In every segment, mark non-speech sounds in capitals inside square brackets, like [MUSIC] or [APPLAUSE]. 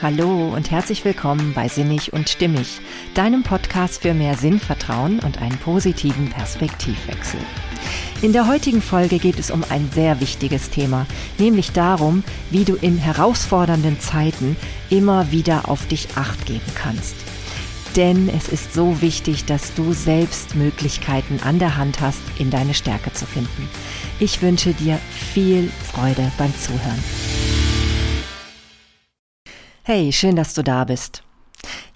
Hallo und herzlich willkommen bei Sinnig und Stimmig, deinem Podcast für mehr Sinnvertrauen und einen positiven Perspektivwechsel. In der heutigen Folge geht es um ein sehr wichtiges Thema, nämlich darum, wie du in herausfordernden Zeiten immer wieder auf dich acht geben kannst. Denn es ist so wichtig, dass du selbst Möglichkeiten an der Hand hast, in deine Stärke zu finden. Ich wünsche dir viel Freude beim Zuhören. Hey, schön, dass du da bist.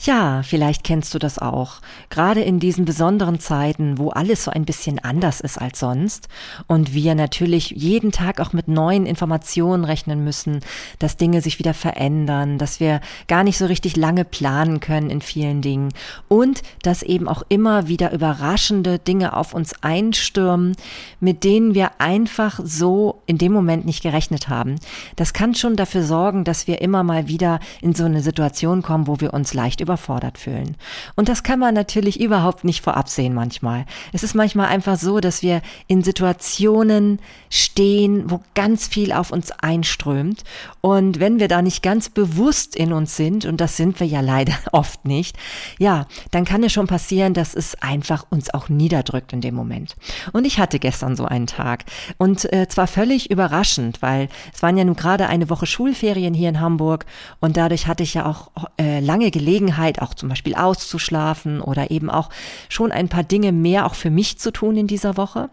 Ja, vielleicht kennst du das auch. Gerade in diesen besonderen Zeiten, wo alles so ein bisschen anders ist als sonst und wir natürlich jeden Tag auch mit neuen Informationen rechnen müssen, dass Dinge sich wieder verändern, dass wir gar nicht so richtig lange planen können in vielen Dingen und dass eben auch immer wieder überraschende Dinge auf uns einstürmen, mit denen wir einfach so in dem Moment nicht gerechnet haben. Das kann schon dafür sorgen, dass wir immer mal wieder in so eine Situation kommen, wo wir uns leicht über überfordert fühlen. Und das kann man natürlich überhaupt nicht vorab sehen manchmal. Es ist manchmal einfach so, dass wir in Situationen stehen, wo ganz viel auf uns einströmt. Und wenn wir da nicht ganz bewusst in uns sind, und das sind wir ja leider [LAUGHS] oft nicht, ja, dann kann es schon passieren, dass es einfach uns auch niederdrückt in dem Moment. Und ich hatte gestern so einen Tag. Und äh, zwar völlig überraschend, weil es waren ja nun gerade eine Woche Schulferien hier in Hamburg und dadurch hatte ich ja auch äh, lange Gelegenheit, Gelegenheit, auch zum Beispiel auszuschlafen oder eben auch schon ein paar Dinge mehr auch für mich zu tun in dieser Woche.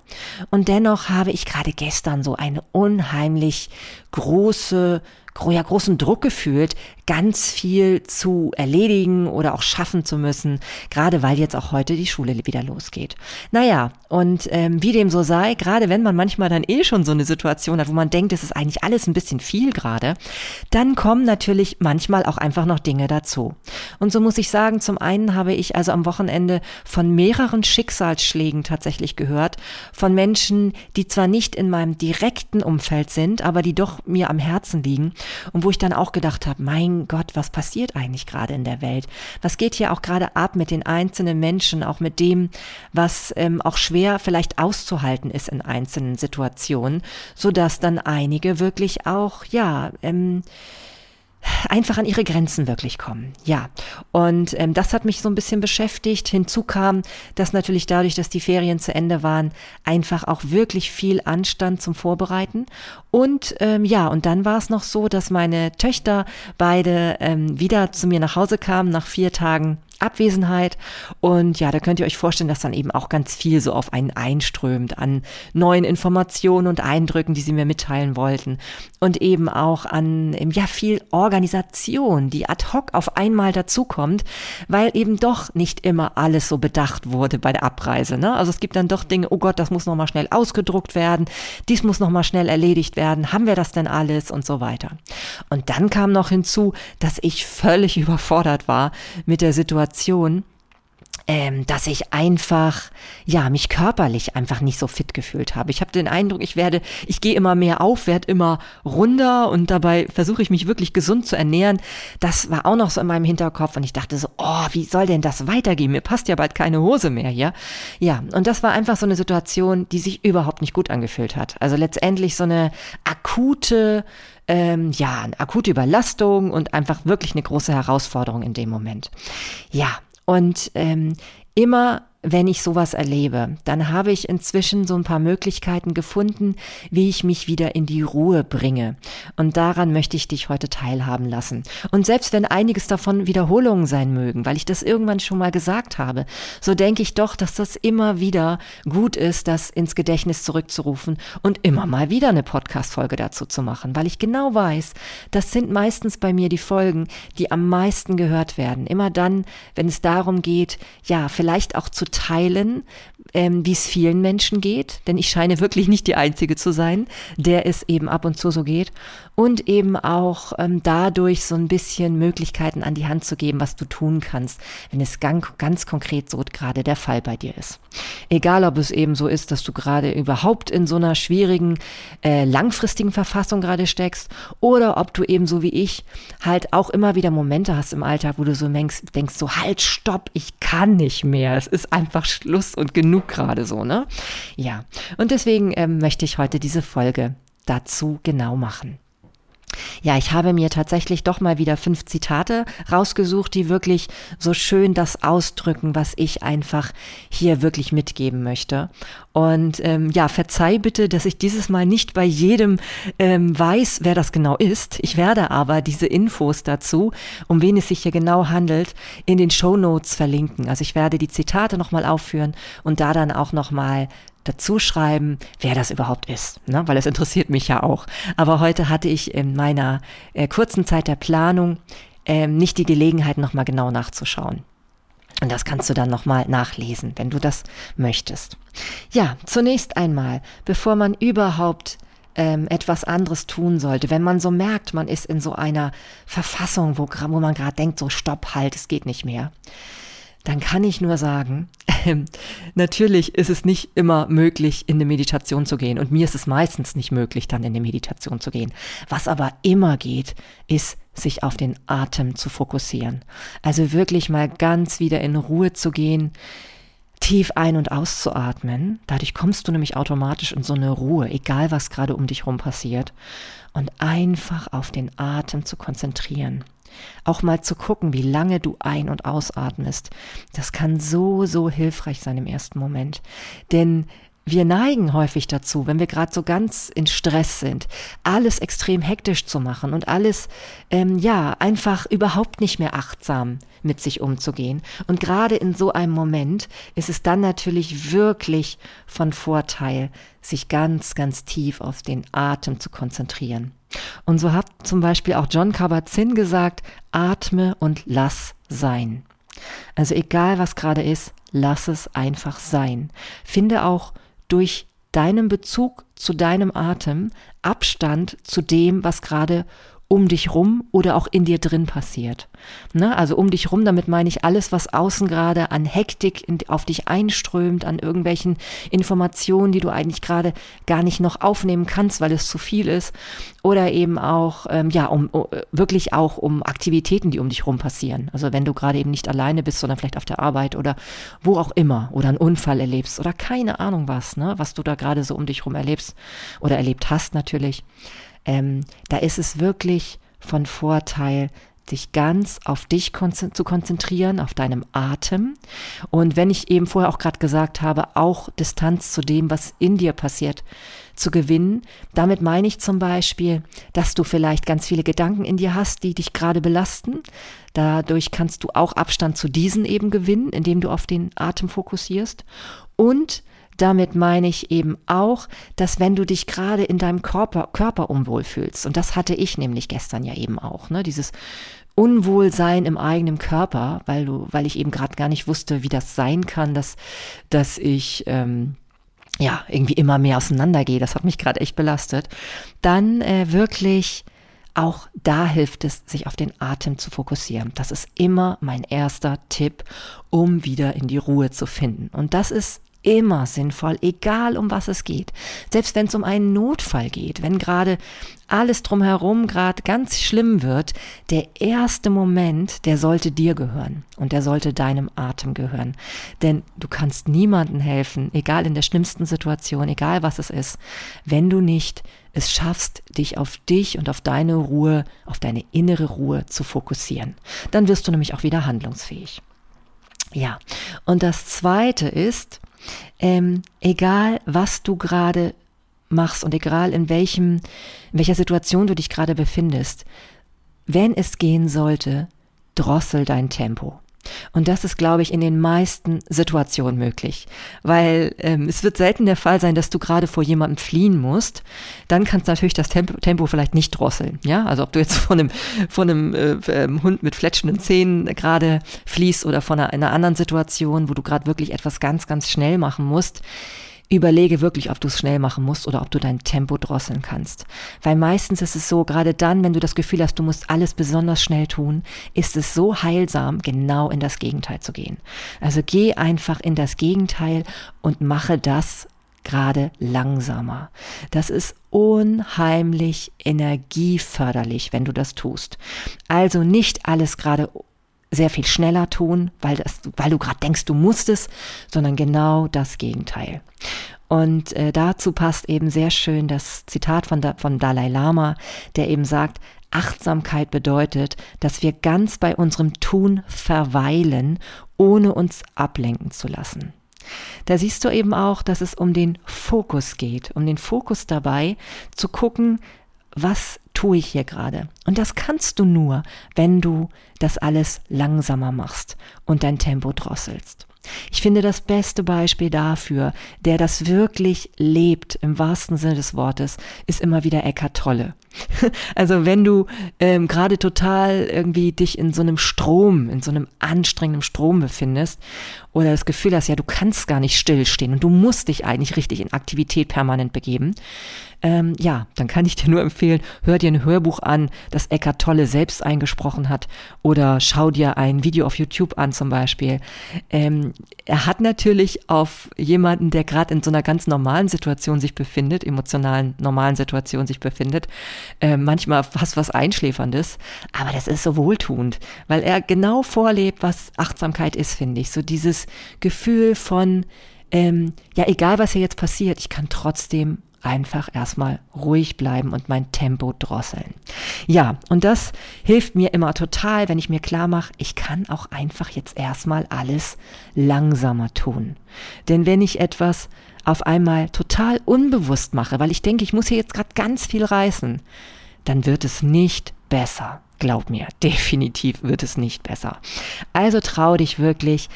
Und dennoch habe ich gerade gestern so eine unheimlich große ja, großen Druck gefühlt, ganz viel zu erledigen oder auch schaffen zu müssen, gerade weil jetzt auch heute die Schule wieder losgeht. Naja, und ähm, wie dem so sei, gerade wenn man manchmal dann eh schon so eine Situation hat, wo man denkt, es ist eigentlich alles ein bisschen viel gerade, dann kommen natürlich manchmal auch einfach noch Dinge dazu. Und so muss ich sagen, zum einen habe ich also am Wochenende von mehreren Schicksalsschlägen tatsächlich gehört, von Menschen, die zwar nicht in meinem direkten Umfeld sind, aber die doch mir am Herzen liegen und wo ich dann auch gedacht habe, mein Gott, was passiert eigentlich gerade in der Welt? Was geht hier auch gerade ab mit den einzelnen Menschen, auch mit dem, was ähm, auch schwer vielleicht auszuhalten ist in einzelnen Situationen, so dass dann einige wirklich auch, ja, ähm, einfach an ihre Grenzen wirklich kommen. Ja, und ähm, das hat mich so ein bisschen beschäftigt. Hinzu kam, dass natürlich dadurch, dass die Ferien zu Ende waren, einfach auch wirklich viel Anstand zum Vorbereiten. Und ähm, ja, und dann war es noch so, dass meine Töchter beide ähm, wieder zu mir nach Hause kamen nach vier Tagen Abwesenheit. Und ja, da könnt ihr euch vorstellen, dass dann eben auch ganz viel so auf einen einströmt an neuen Informationen und Eindrücken, die sie mir mitteilen wollten. Und eben auch an, ja, viel Organisation, die ad hoc auf einmal dazukommt, weil eben doch nicht immer alles so bedacht wurde bei der Abreise. Ne? Also es gibt dann doch Dinge, oh Gott, das muss nochmal schnell ausgedruckt werden, dies muss nochmal schnell erledigt werden, haben wir das denn alles und so weiter. Und dann kam noch hinzu, dass ich völlig [LAUGHS] überfordert war mit der Situation, Situation, ähm, dass ich einfach, ja, mich körperlich einfach nicht so fit gefühlt habe. Ich habe den Eindruck, ich werde, ich gehe immer mehr auf, werde immer runder und dabei versuche ich mich wirklich gesund zu ernähren. Das war auch noch so in meinem Hinterkopf und ich dachte so, oh, wie soll denn das weitergehen? Mir passt ja bald keine Hose mehr hier. Ja, und das war einfach so eine Situation, die sich überhaupt nicht gut angefühlt hat. Also letztendlich so eine akute ähm, ja, eine akute Überlastung und einfach wirklich eine große Herausforderung in dem Moment. Ja, und ähm, immer wenn ich sowas erlebe, dann habe ich inzwischen so ein paar Möglichkeiten gefunden, wie ich mich wieder in die Ruhe bringe. Und daran möchte ich dich heute teilhaben lassen. Und selbst wenn einiges davon Wiederholungen sein mögen, weil ich das irgendwann schon mal gesagt habe, so denke ich doch, dass das immer wieder gut ist, das ins Gedächtnis zurückzurufen und immer mal wieder eine Podcast-Folge dazu zu machen, weil ich genau weiß, das sind meistens bei mir die Folgen, die am meisten gehört werden. Immer dann, wenn es darum geht, ja, vielleicht auch zu teilen, ähm, wie es vielen Menschen geht, denn ich scheine wirklich nicht die Einzige zu sein, der es eben ab und zu so geht. Und eben auch ähm, dadurch so ein bisschen Möglichkeiten an die Hand zu geben, was du tun kannst, wenn es ganz, ganz konkret so gerade der Fall bei dir ist. Egal, ob es eben so ist, dass du gerade überhaupt in so einer schwierigen, äh, langfristigen Verfassung gerade steckst, oder ob du eben so wie ich halt auch immer wieder Momente hast im Alltag, wo du so denkst, denkst so, halt, stopp, ich kann nicht mehr. Es ist einfach Schluss und genug gerade so, ne? Ja. Und deswegen ähm, möchte ich heute diese Folge dazu genau machen. Ja, ich habe mir tatsächlich doch mal wieder fünf Zitate rausgesucht, die wirklich so schön das ausdrücken, was ich einfach hier wirklich mitgeben möchte. Und ähm, ja, verzeih bitte, dass ich dieses Mal nicht bei jedem ähm, weiß, wer das genau ist. Ich werde aber diese Infos dazu, um wen es sich hier genau handelt, in den Show Notes verlinken. Also ich werde die Zitate nochmal aufführen und da dann auch nochmal dazu schreiben, wer das überhaupt ist, ne? weil es interessiert mich ja auch. Aber heute hatte ich in meiner äh, kurzen Zeit der Planung äh, nicht die Gelegenheit, nochmal genau nachzuschauen. Und das kannst du dann nochmal nachlesen, wenn du das möchtest. Ja, zunächst einmal, bevor man überhaupt ähm, etwas anderes tun sollte, wenn man so merkt, man ist in so einer Verfassung, wo, wo man gerade denkt, so stopp, halt, es geht nicht mehr dann kann ich nur sagen, äh, natürlich ist es nicht immer möglich, in eine Meditation zu gehen. Und mir ist es meistens nicht möglich, dann in eine Meditation zu gehen. Was aber immer geht, ist, sich auf den Atem zu fokussieren. Also wirklich mal ganz wieder in Ruhe zu gehen, tief ein- und auszuatmen. Dadurch kommst du nämlich automatisch in so eine Ruhe, egal was gerade um dich rum passiert. Und einfach auf den Atem zu konzentrieren. Auch mal zu gucken, wie lange du ein- und ausatmest. Das kann so, so hilfreich sein im ersten Moment. Denn wir neigen häufig dazu, wenn wir gerade so ganz in Stress sind, alles extrem hektisch zu machen und alles, ähm, ja, einfach überhaupt nicht mehr achtsam mit sich umzugehen. Und gerade in so einem Moment ist es dann natürlich wirklich von Vorteil, sich ganz, ganz tief auf den Atem zu konzentrieren. Und so hat zum Beispiel auch John Kabat-Zinn gesagt, atme und lass sein. Also egal was gerade ist, lass es einfach sein. Finde auch durch deinen Bezug zu deinem Atem Abstand zu dem, was gerade um dich rum oder auch in dir drin passiert. Ne? Also um dich rum, damit meine ich alles, was außen gerade an Hektik in, auf dich einströmt, an irgendwelchen Informationen, die du eigentlich gerade gar nicht noch aufnehmen kannst, weil es zu viel ist. Oder eben auch, ähm, ja, um, um wirklich auch um Aktivitäten, die um dich rum passieren. Also wenn du gerade eben nicht alleine bist, sondern vielleicht auf der Arbeit oder wo auch immer oder einen Unfall erlebst oder keine Ahnung was, ne, was du da gerade so um dich rum erlebst oder erlebt hast natürlich ähm, da ist es wirklich von Vorteil, dich ganz auf dich zu konzentrieren, auf deinem Atem. Und wenn ich eben vorher auch gerade gesagt habe, auch Distanz zu dem, was in dir passiert, zu gewinnen. Damit meine ich zum Beispiel, dass du vielleicht ganz viele Gedanken in dir hast, die dich gerade belasten. Dadurch kannst du auch Abstand zu diesen eben gewinnen, indem du auf den Atem fokussierst. Und damit meine ich eben auch, dass wenn du dich gerade in deinem Körper, Körper unwohl fühlst, und das hatte ich nämlich gestern ja eben auch, ne, dieses Unwohlsein im eigenen Körper, weil du, weil ich eben gerade gar nicht wusste, wie das sein kann, dass, dass ich ähm, ja irgendwie immer mehr auseinandergehe. Das hat mich gerade echt belastet. Dann äh, wirklich auch da hilft es, sich auf den Atem zu fokussieren. Das ist immer mein erster Tipp, um wieder in die Ruhe zu finden. Und das ist immer sinnvoll, egal um was es geht. Selbst wenn es um einen Notfall geht, wenn gerade alles drumherum gerade ganz schlimm wird, der erste Moment, der sollte dir gehören und der sollte deinem Atem gehören. Denn du kannst niemandem helfen, egal in der schlimmsten Situation, egal was es ist, wenn du nicht es schaffst, dich auf dich und auf deine Ruhe, auf deine innere Ruhe zu fokussieren. Dann wirst du nämlich auch wieder handlungsfähig. Ja, und das Zweite ist, ähm, egal was du gerade machst und egal in welchem, in welcher Situation du dich gerade befindest, wenn es gehen sollte, drossel dein Tempo. Und das ist, glaube ich, in den meisten Situationen möglich. Weil ähm, es wird selten der Fall sein, dass du gerade vor jemandem fliehen musst. Dann kannst du natürlich das Tempo, Tempo vielleicht nicht drosseln. Ja, also ob du jetzt [LAUGHS] von einem, von einem äh, ähm, Hund mit fletschenden Zähnen gerade fließt oder von einer, einer anderen Situation, wo du gerade wirklich etwas ganz, ganz schnell machen musst überlege wirklich, ob du es schnell machen musst oder ob du dein Tempo drosseln kannst. Weil meistens ist es so, gerade dann, wenn du das Gefühl hast, du musst alles besonders schnell tun, ist es so heilsam, genau in das Gegenteil zu gehen. Also geh einfach in das Gegenteil und mache das gerade langsamer. Das ist unheimlich energieförderlich, wenn du das tust. Also nicht alles gerade sehr viel schneller tun, weil, das, weil du gerade denkst, du musst es, sondern genau das Gegenteil. Und äh, dazu passt eben sehr schön das Zitat von, da, von Dalai Lama, der eben sagt, Achtsamkeit bedeutet, dass wir ganz bei unserem Tun verweilen, ohne uns ablenken zu lassen. Da siehst du eben auch, dass es um den Fokus geht, um den Fokus dabei zu gucken, was tue ich hier gerade? Und das kannst du nur, wenn du das alles langsamer machst und dein Tempo drosselst. Ich finde das beste Beispiel dafür, der das wirklich lebt, im wahrsten Sinne des Wortes, ist immer wieder Eckart Tolle. [LAUGHS] Also wenn du ähm, gerade total irgendwie dich in so einem Strom, in so einem anstrengenden Strom befindest oder das Gefühl hast, ja, du kannst gar nicht stillstehen und du musst dich eigentlich richtig in Aktivität permanent begeben, ähm, ja, dann kann ich dir nur empfehlen, hör dir ein Hörbuch an, das Eckart Tolle selbst eingesprochen hat oder schau dir ein Video auf YouTube an zum Beispiel. Er hat natürlich auf jemanden, der gerade in so einer ganz normalen Situation sich befindet, emotionalen, normalen Situation sich befindet, äh, manchmal fast was Einschläferndes, aber das ist so wohltuend, weil er genau vorlebt, was Achtsamkeit ist, finde ich. So dieses Gefühl von, ähm, ja, egal was hier jetzt passiert, ich kann trotzdem einfach erstmal ruhig bleiben und mein Tempo drosseln. Ja, und das hilft mir immer total, wenn ich mir klar mache, ich kann auch einfach jetzt erstmal alles langsamer tun. Denn wenn ich etwas auf einmal total unbewusst mache, weil ich denke, ich muss hier jetzt gerade ganz viel reißen, dann wird es nicht besser. Glaub mir, [LAUGHS] definitiv wird es nicht besser. Also trau dich wirklich,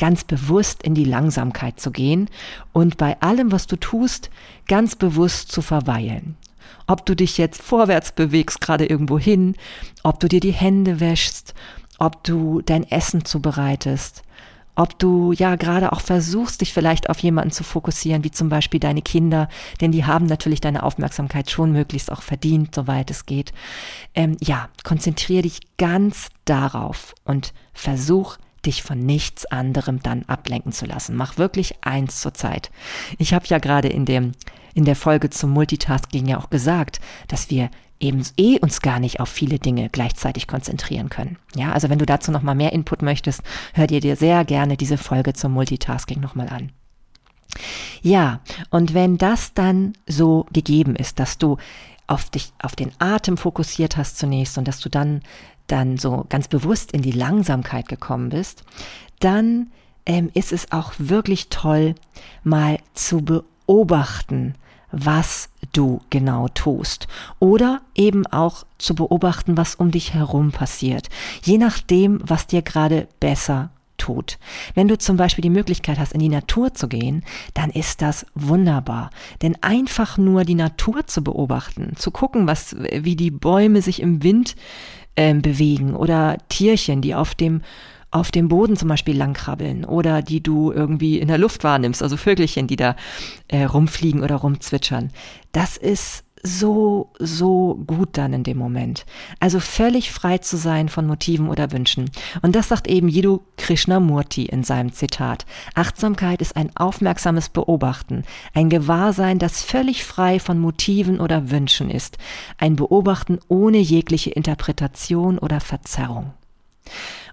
ganz bewusst in die Langsamkeit zu gehen und bei allem, was du tust, ganz bewusst zu verweilen. Ob du dich jetzt vorwärts bewegst, gerade irgendwo hin, ob du dir die Hände wäschst, ob du dein Essen zubereitest, ob du ja gerade auch versuchst, dich vielleicht auf jemanden zu fokussieren, wie zum Beispiel deine Kinder, denn die haben natürlich deine Aufmerksamkeit schon möglichst auch verdient, soweit es geht. Ähm, ja, konzentriere dich ganz darauf und versuch dich von nichts anderem dann ablenken zu lassen. Mach wirklich eins zur Zeit. Ich habe ja gerade in dem in der Folge zum Multitasking ja auch gesagt, dass wir eben eh uns gar nicht auf viele Dinge gleichzeitig konzentrieren können. Ja, also wenn du dazu noch mal mehr Input möchtest, hör dir dir sehr gerne diese Folge zum Multitasking noch mal an. Ja, und wenn das dann so gegeben ist, dass du auf dich, auf den Atem fokussiert hast zunächst und dass du dann dann so ganz bewusst in die Langsamkeit gekommen bist, dann ähm, ist es auch wirklich toll, mal zu beobachten, was du genau tust. Oder eben auch zu beobachten, was um dich herum passiert. Je nachdem, was dir gerade besser tut. Wenn du zum Beispiel die Möglichkeit hast, in die Natur zu gehen, dann ist das wunderbar. Denn einfach nur die Natur zu beobachten, zu gucken, was, wie die Bäume sich im Wind äh, bewegen oder Tierchen, die auf dem auf dem Boden zum Beispiel langkrabbeln oder die du irgendwie in der Luft wahrnimmst, also Vögelchen, die da äh, rumfliegen oder rumzwitschern. Das ist so, so gut dann in dem Moment. Also völlig frei zu sein von Motiven oder Wünschen. Und das sagt eben Jiddu Krishnamurti in seinem Zitat. Achtsamkeit ist ein aufmerksames Beobachten, ein Gewahrsein, das völlig frei von Motiven oder Wünschen ist, ein Beobachten ohne jegliche Interpretation oder Verzerrung.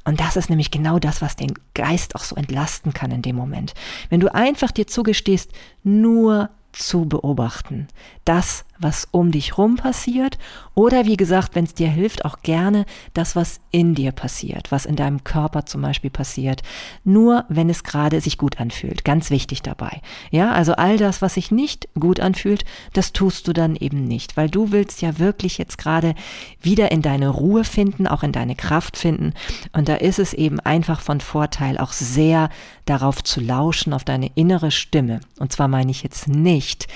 Und das ist nämlich genau das, was den Geist auch so entlasten kann in dem Moment. Wenn du einfach dir zugestehst, nur zu beobachten. Das, was um dich rum passiert oder wie gesagt, wenn es dir hilft, auch gerne das, was in dir passiert, was in deinem Körper zum Beispiel passiert. Nur wenn es gerade sich gut anfühlt. Ganz wichtig dabei. Ja, also all das, was sich nicht gut anfühlt, das tust du dann eben nicht, weil du willst ja wirklich jetzt gerade wieder in deine Ruhe finden, auch in deine Kraft finden. Und da ist es eben einfach von Vorteil, auch sehr darauf zu lauschen, auf deine innere Stimme. Und zwar meine ich jetzt nicht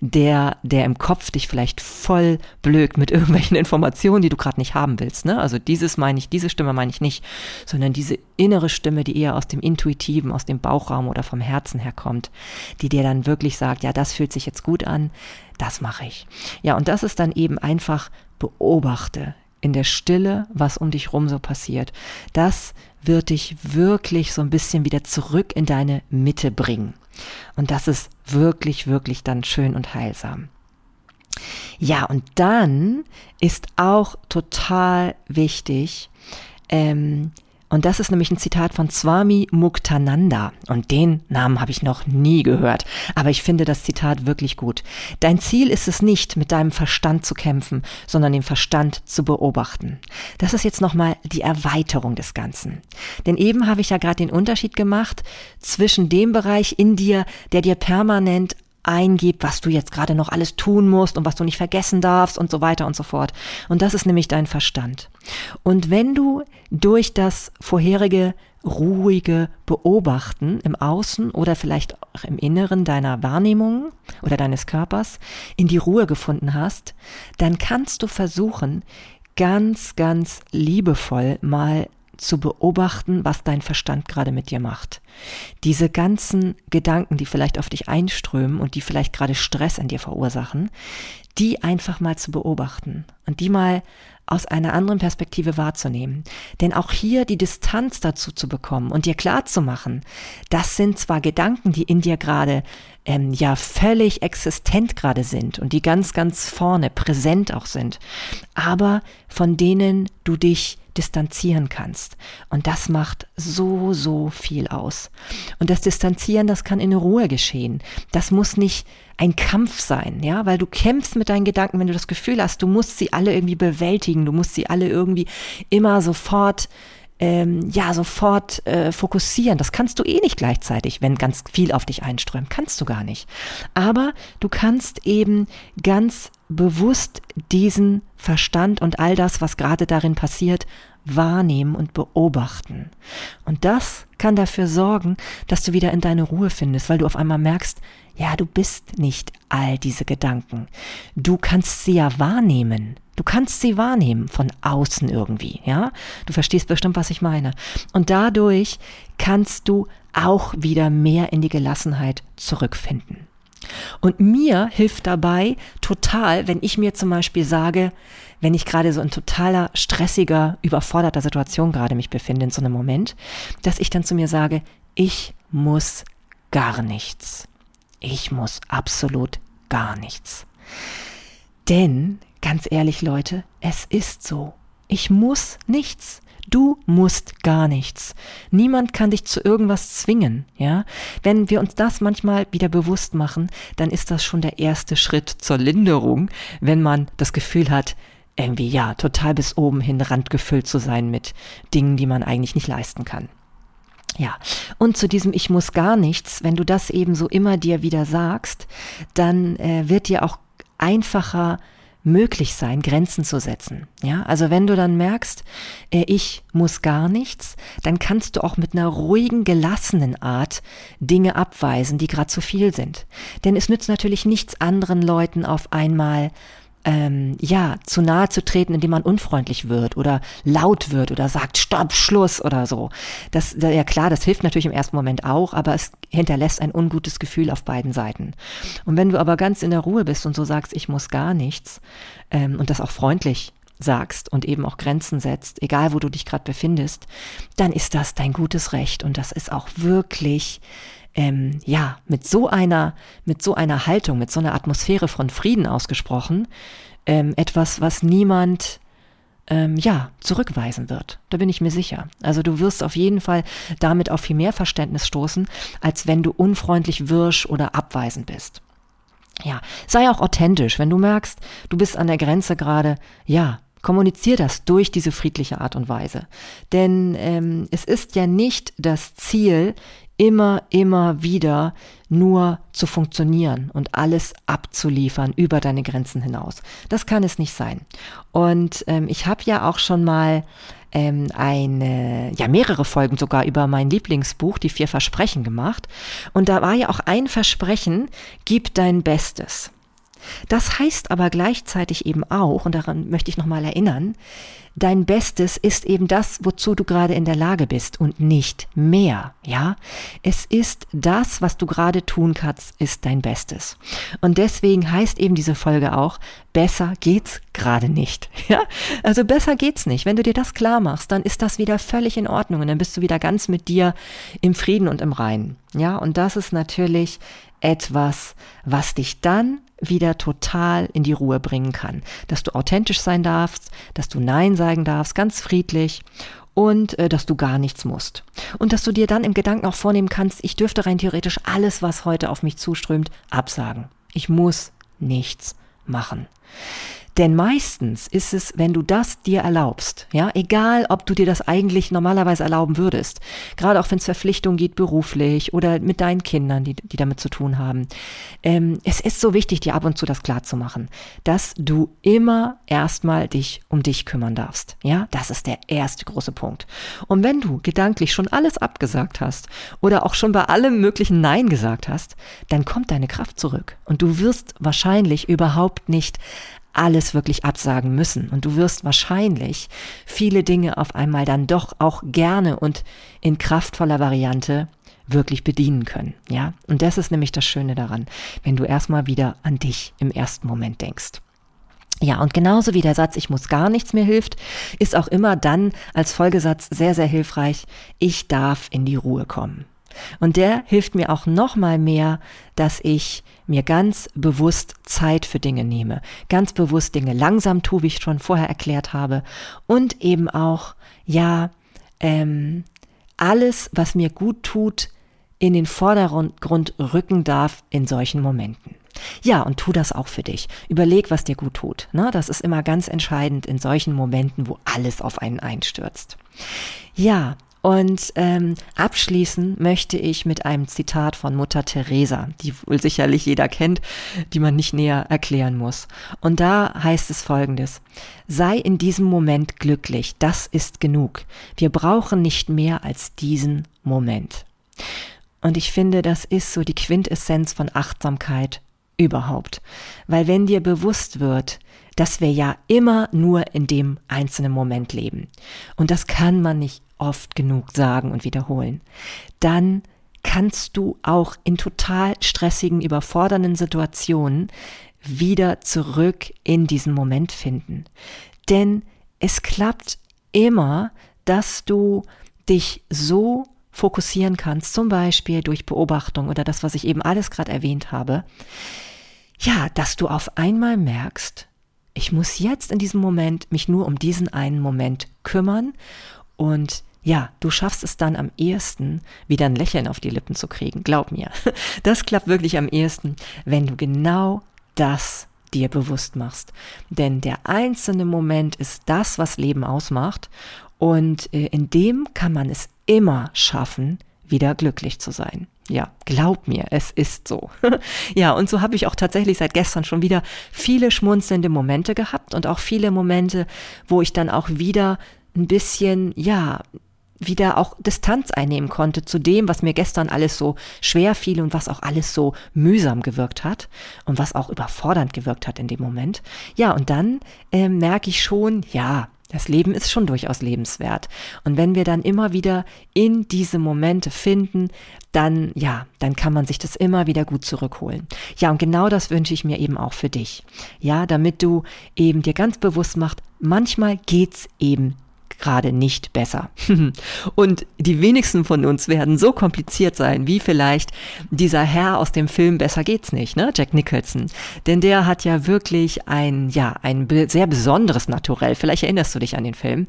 der, der im Kopf dich vielleicht voll blökt mit irgendwelchen [LAUGHS] Informationen, die du gerade nicht haben willst. Ne? Also dieses meine ich, diese Stimme meine ich nicht, sondern diese innere Stimme, die eher aus dem Intuitiven, aus dem Bauchraum oder vom Herzen herkommt, die dir dann wirklich sagt, ja, das fühlt sich jetzt gut an, das mache ich. Ja, und das ist dann eben einfach beobachte in der Stille, was um dich rum so passiert. Das wird dich wirklich so ein bisschen wieder zurück in deine Mitte bringen. Und das ist wirklich, wirklich dann schön und heilsam. Ja, und dann ist auch total wichtig, ähm, Und das ist nämlich ein Zitat von Swami Muktananda. Und den Namen habe ich noch nie gehört. Aber ich finde das Zitat wirklich gut. Dein Ziel ist es nicht, mit deinem Verstand zu kämpfen, sondern den Verstand zu beobachten. Das ist jetzt nochmal die Erweiterung des Ganzen. Denn eben habe ich ja gerade den Unterschied gemacht zwischen dem Bereich in dir, der dir permanent eingibt, was du jetzt gerade noch alles tun musst und was du nicht vergessen darfst und so weiter und so fort. Und das ist nämlich dein Verstand. Und wenn du durch das vorherige ruhige Beobachten im Außen oder vielleicht auch im Inneren deiner Wahrnehmung oder deines Körpers in die Ruhe gefunden hast, dann kannst du versuchen, ganz, ganz liebevoll mal zu beobachten, was dein Verstand gerade mit dir macht. Diese ganzen Gedanken, die vielleicht auf dich einströmen und die vielleicht gerade Stress in dir verursachen, die einfach mal zu beobachten und die mal aus einer anderen Perspektive wahrzunehmen. Denn auch hier die Distanz dazu zu bekommen und dir klar zu machen, das sind zwar Gedanken, die in dir gerade ähm, ja völlig existent gerade sind und die ganz, ganz vorne präsent auch sind, aber von denen du dich distanzieren kannst. Und das macht so, so viel aus. Und das Distanzieren, das kann in Ruhe geschehen. Das muss nicht ein Kampf sein, ja, weil du kämpfst mit deinen Gedanken, wenn du das Gefühl hast, du musst sie alle irgendwie bewältigen, du musst sie alle irgendwie immer sofort ähm, ja sofort äh, fokussieren. Das kannst du eh nicht gleichzeitig, wenn ganz viel auf dich einströmt. Kannst du gar nicht. Aber du kannst eben ganz bewusst diesen Verstand und all das, was gerade darin passiert, wahrnehmen und beobachten. Und das kann dafür sorgen, dass du wieder in deine Ruhe findest, weil du auf einmal merkst, ja, du bist nicht all diese Gedanken. Du kannst sie ja wahrnehmen. Du kannst sie wahrnehmen von außen irgendwie, ja? Du verstehst bestimmt, was ich meine. Und dadurch kannst du auch wieder mehr in die Gelassenheit zurückfinden. Und mir hilft dabei total, wenn ich mir zum Beispiel sage, wenn ich gerade so in totaler stressiger, überforderter Situation gerade mich befinde in so einem Moment, dass ich dann zu mir sage, ich muss gar nichts. Ich muss absolut gar nichts. Denn, ganz ehrlich Leute, es ist so. Ich muss nichts. Du musst gar nichts. Niemand kann dich zu irgendwas zwingen, ja? Wenn wir uns das manchmal wieder bewusst machen, dann ist das schon der erste Schritt zur Linderung, wenn man das Gefühl hat, irgendwie ja, total bis oben hin randgefüllt zu sein mit Dingen, die man eigentlich nicht leisten kann. Ja, und zu diesem Ich muss gar nichts, wenn du das eben so immer dir wieder sagst, dann äh, wird dir auch einfacher möglich sein, Grenzen zu setzen. Ja, also wenn du dann merkst, äh, ich muss gar nichts, dann kannst du auch mit einer ruhigen, gelassenen Art Dinge abweisen, die gerade zu viel sind. Denn es nützt natürlich nichts anderen Leuten auf einmal ähm, ja, zu nahe zu treten, indem man unfreundlich wird oder laut wird oder sagt Stopp, Schluss oder so. Das, ja klar, das hilft natürlich im ersten Moment auch, aber es hinterlässt ein ungutes Gefühl auf beiden Seiten. Und wenn du aber ganz in der Ruhe bist und so sagst, ich muss gar nichts ähm, und das auch freundlich sagst und eben auch Grenzen setzt, egal wo du dich gerade befindest, dann ist das dein gutes Recht und das ist auch wirklich ähm, ja, mit so einer, mit so einer Haltung, mit so einer Atmosphäre von Frieden ausgesprochen, ähm, etwas, was niemand ähm, ja, zurückweisen wird. Da bin ich mir sicher. Also du wirst auf jeden Fall damit auf viel mehr Verständnis stoßen, als wenn du unfreundlich wirsch oder abweisend bist. Ja, sei auch authentisch. Wenn du merkst, du bist an der Grenze gerade, ja, kommunizier das durch diese friedliche Art und Weise. Denn ähm, es ist ja nicht das Ziel, immer, immer wieder nur zu funktionieren und alles abzuliefern über deine Grenzen hinaus. Das kann es nicht sein. Und ähm, ich habe ja auch schon mal ähm, eine, ja mehrere Folgen sogar über mein Lieblingsbuch, die vier Versprechen gemacht. Und da war ja auch ein Versprechen, gib dein Bestes. Das heißt aber gleichzeitig eben auch, und daran möchte ich nochmal erinnern, dein Bestes ist eben das, wozu du gerade in der Lage bist und nicht mehr, ja? Es ist das, was du gerade tun kannst, ist dein Bestes. Und deswegen heißt eben diese Folge auch, besser geht's gerade nicht, [LAUGHS] ja? Also besser geht's nicht. Wenn du dir das klar machst, dann ist das wieder völlig in Ordnung und dann bist du wieder ganz mit dir im Frieden und im Reinen, ja? Und das ist natürlich etwas, was dich dann wieder total in die Ruhe bringen kann. Dass du authentisch sein darfst, dass du Nein sagen darfst, ganz friedlich und äh, dass du gar nichts musst. Und dass du dir dann im Gedanken auch vornehmen kannst, ich dürfte rein theoretisch alles, was heute auf mich zuströmt, absagen. Ich muss nichts machen. Denn meistens ist es, wenn du das dir erlaubst, ja, egal ob du dir das eigentlich normalerweise erlauben würdest, gerade auch wenn es Verpflichtungen geht, beruflich oder mit deinen Kindern, die, die damit zu tun haben. Ähm, es ist so wichtig, dir ab und zu das klar zu machen, dass du immer erstmal dich um dich kümmern darfst. Ja, das ist der erste große Punkt. Und wenn du gedanklich schon alles abgesagt hast oder auch schon bei allem möglichen Nein gesagt hast, dann kommt deine Kraft zurück und du wirst wahrscheinlich überhaupt nicht alles wirklich absagen müssen. Und du wirst wahrscheinlich viele Dinge auf einmal dann doch auch gerne und in kraftvoller Variante wirklich bedienen können. Ja, und das ist nämlich das Schöne daran, wenn du erstmal wieder an dich im ersten Moment denkst. Ja, und genauso wie der Satz, ich muss gar nichts mehr hilft, ist auch immer dann als Folgesatz sehr, sehr hilfreich, ich darf in die Ruhe kommen. Und der hilft mir auch noch mal mehr, dass ich mir ganz bewusst Zeit für Dinge nehme, ganz bewusst Dinge langsam tue, wie ich schon vorher erklärt habe, und eben auch, ja, ähm, alles, was mir gut tut, in den Vordergrund rücken darf in solchen Momenten. Ja, und tu das auch für dich. Überleg, was dir gut tut. Ne? Das ist immer ganz entscheidend in solchen Momenten, wo alles auf einen einstürzt. Ja, und ähm, abschließen möchte ich mit einem Zitat von Mutter Teresa, die wohl sicherlich jeder kennt, die man nicht näher erklären muss. Und da heißt es folgendes. Sei in diesem Moment glücklich, das ist genug. Wir brauchen nicht mehr als diesen Moment. Und ich finde, das ist so die Quintessenz von Achtsamkeit überhaupt. Weil wenn dir bewusst wird, dass wir ja immer nur in dem einzelnen Moment leben, und das kann man nicht oft genug sagen und wiederholen, dann kannst du auch in total stressigen, überfordernden Situationen wieder zurück in diesen Moment finden. Denn es klappt immer, dass du dich so fokussieren kannst, zum Beispiel durch Beobachtung oder das, was ich eben alles gerade erwähnt habe, ja, dass du auf einmal merkst, ich muss jetzt in diesem Moment mich nur um diesen einen Moment kümmern und ja, du schaffst es dann am ehesten, wieder ein Lächeln auf die Lippen zu kriegen. Glaub mir. [LAUGHS] Das klappt wirklich am ehesten, wenn du genau das dir bewusst machst. Denn der einzelne Moment ist das, was Leben ausmacht. Und äh, in dem kann man es immer schaffen, wieder glücklich zu sein. Ja, glaub mir, es ist so. [LAUGHS] ja, und so habe ich auch tatsächlich seit gestern schon wieder viele schmunzelnde Momente gehabt und auch viele Momente, wo ich dann auch wieder ein bisschen, ja, wieder auch Distanz einnehmen konnte zu dem, was mir gestern alles so schwer fiel und was auch alles so mühsam gewirkt hat und was auch überfordernd gewirkt hat in dem Moment. Ja, und dann äh, merke ich schon, ja, das Leben ist schon durchaus lebenswert. Und wenn wir dann immer wieder in diese Momente finden, dann, ja, dann kann man sich das immer wieder gut zurückholen. Ja, und genau das wünsche ich mir eben auch für dich. Ja, damit du eben dir ganz bewusst machst, manchmal geht's eben gerade nicht besser. [LAUGHS] Und die wenigsten von uns werden so kompliziert sein, wie vielleicht dieser Herr aus dem Film Besser geht's nicht, ne? Jack Nicholson. Denn der hat ja wirklich ein, ja, ein sehr besonderes Naturell. Vielleicht erinnerst du dich an den Film.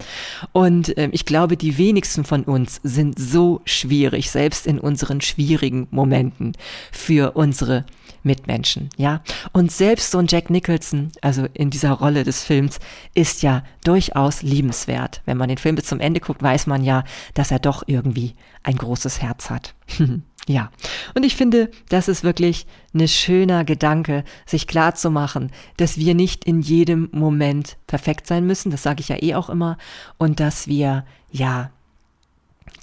Und äh, ich glaube, die wenigsten von uns sind so schwierig, selbst in unseren schwierigen Momenten für unsere Mitmenschen, ja. Und selbst so ein Jack Nicholson, also in dieser Rolle des Films, ist ja durchaus liebenswert. Wenn man den Film bis zum Ende guckt, weiß man ja, dass er doch irgendwie ein großes Herz hat. [LAUGHS] Ja, und ich finde, das ist wirklich ein schöner Gedanke, sich klar zu machen, dass wir nicht in jedem Moment perfekt sein müssen, das sage ich ja eh auch immer, und dass wir, ja,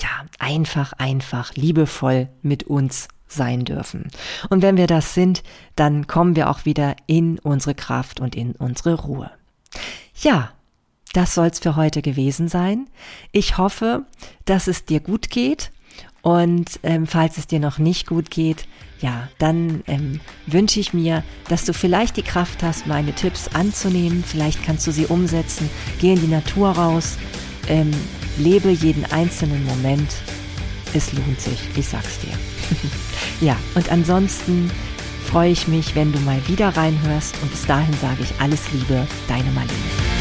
ja, einfach, einfach, liebevoll mit uns sein dürfen. Und wenn wir das sind, dann kommen wir auch wieder in unsere Kraft und in unsere Ruhe. Ja, das soll's für heute gewesen sein. Ich hoffe, dass es dir gut geht. Und ähm, falls es dir noch nicht gut geht, ja, dann ähm, wünsche ich mir, dass du vielleicht die Kraft hast, meine Tipps anzunehmen. Vielleicht kannst du sie umsetzen. Geh in die Natur raus. Ähm, lebe jeden einzelnen Moment. Es lohnt sich, ich sag's dir. [LAUGHS] ja, und ansonsten freue ich mich, wenn du mal wieder reinhörst und bis dahin sage ich alles Liebe, deine Marlene.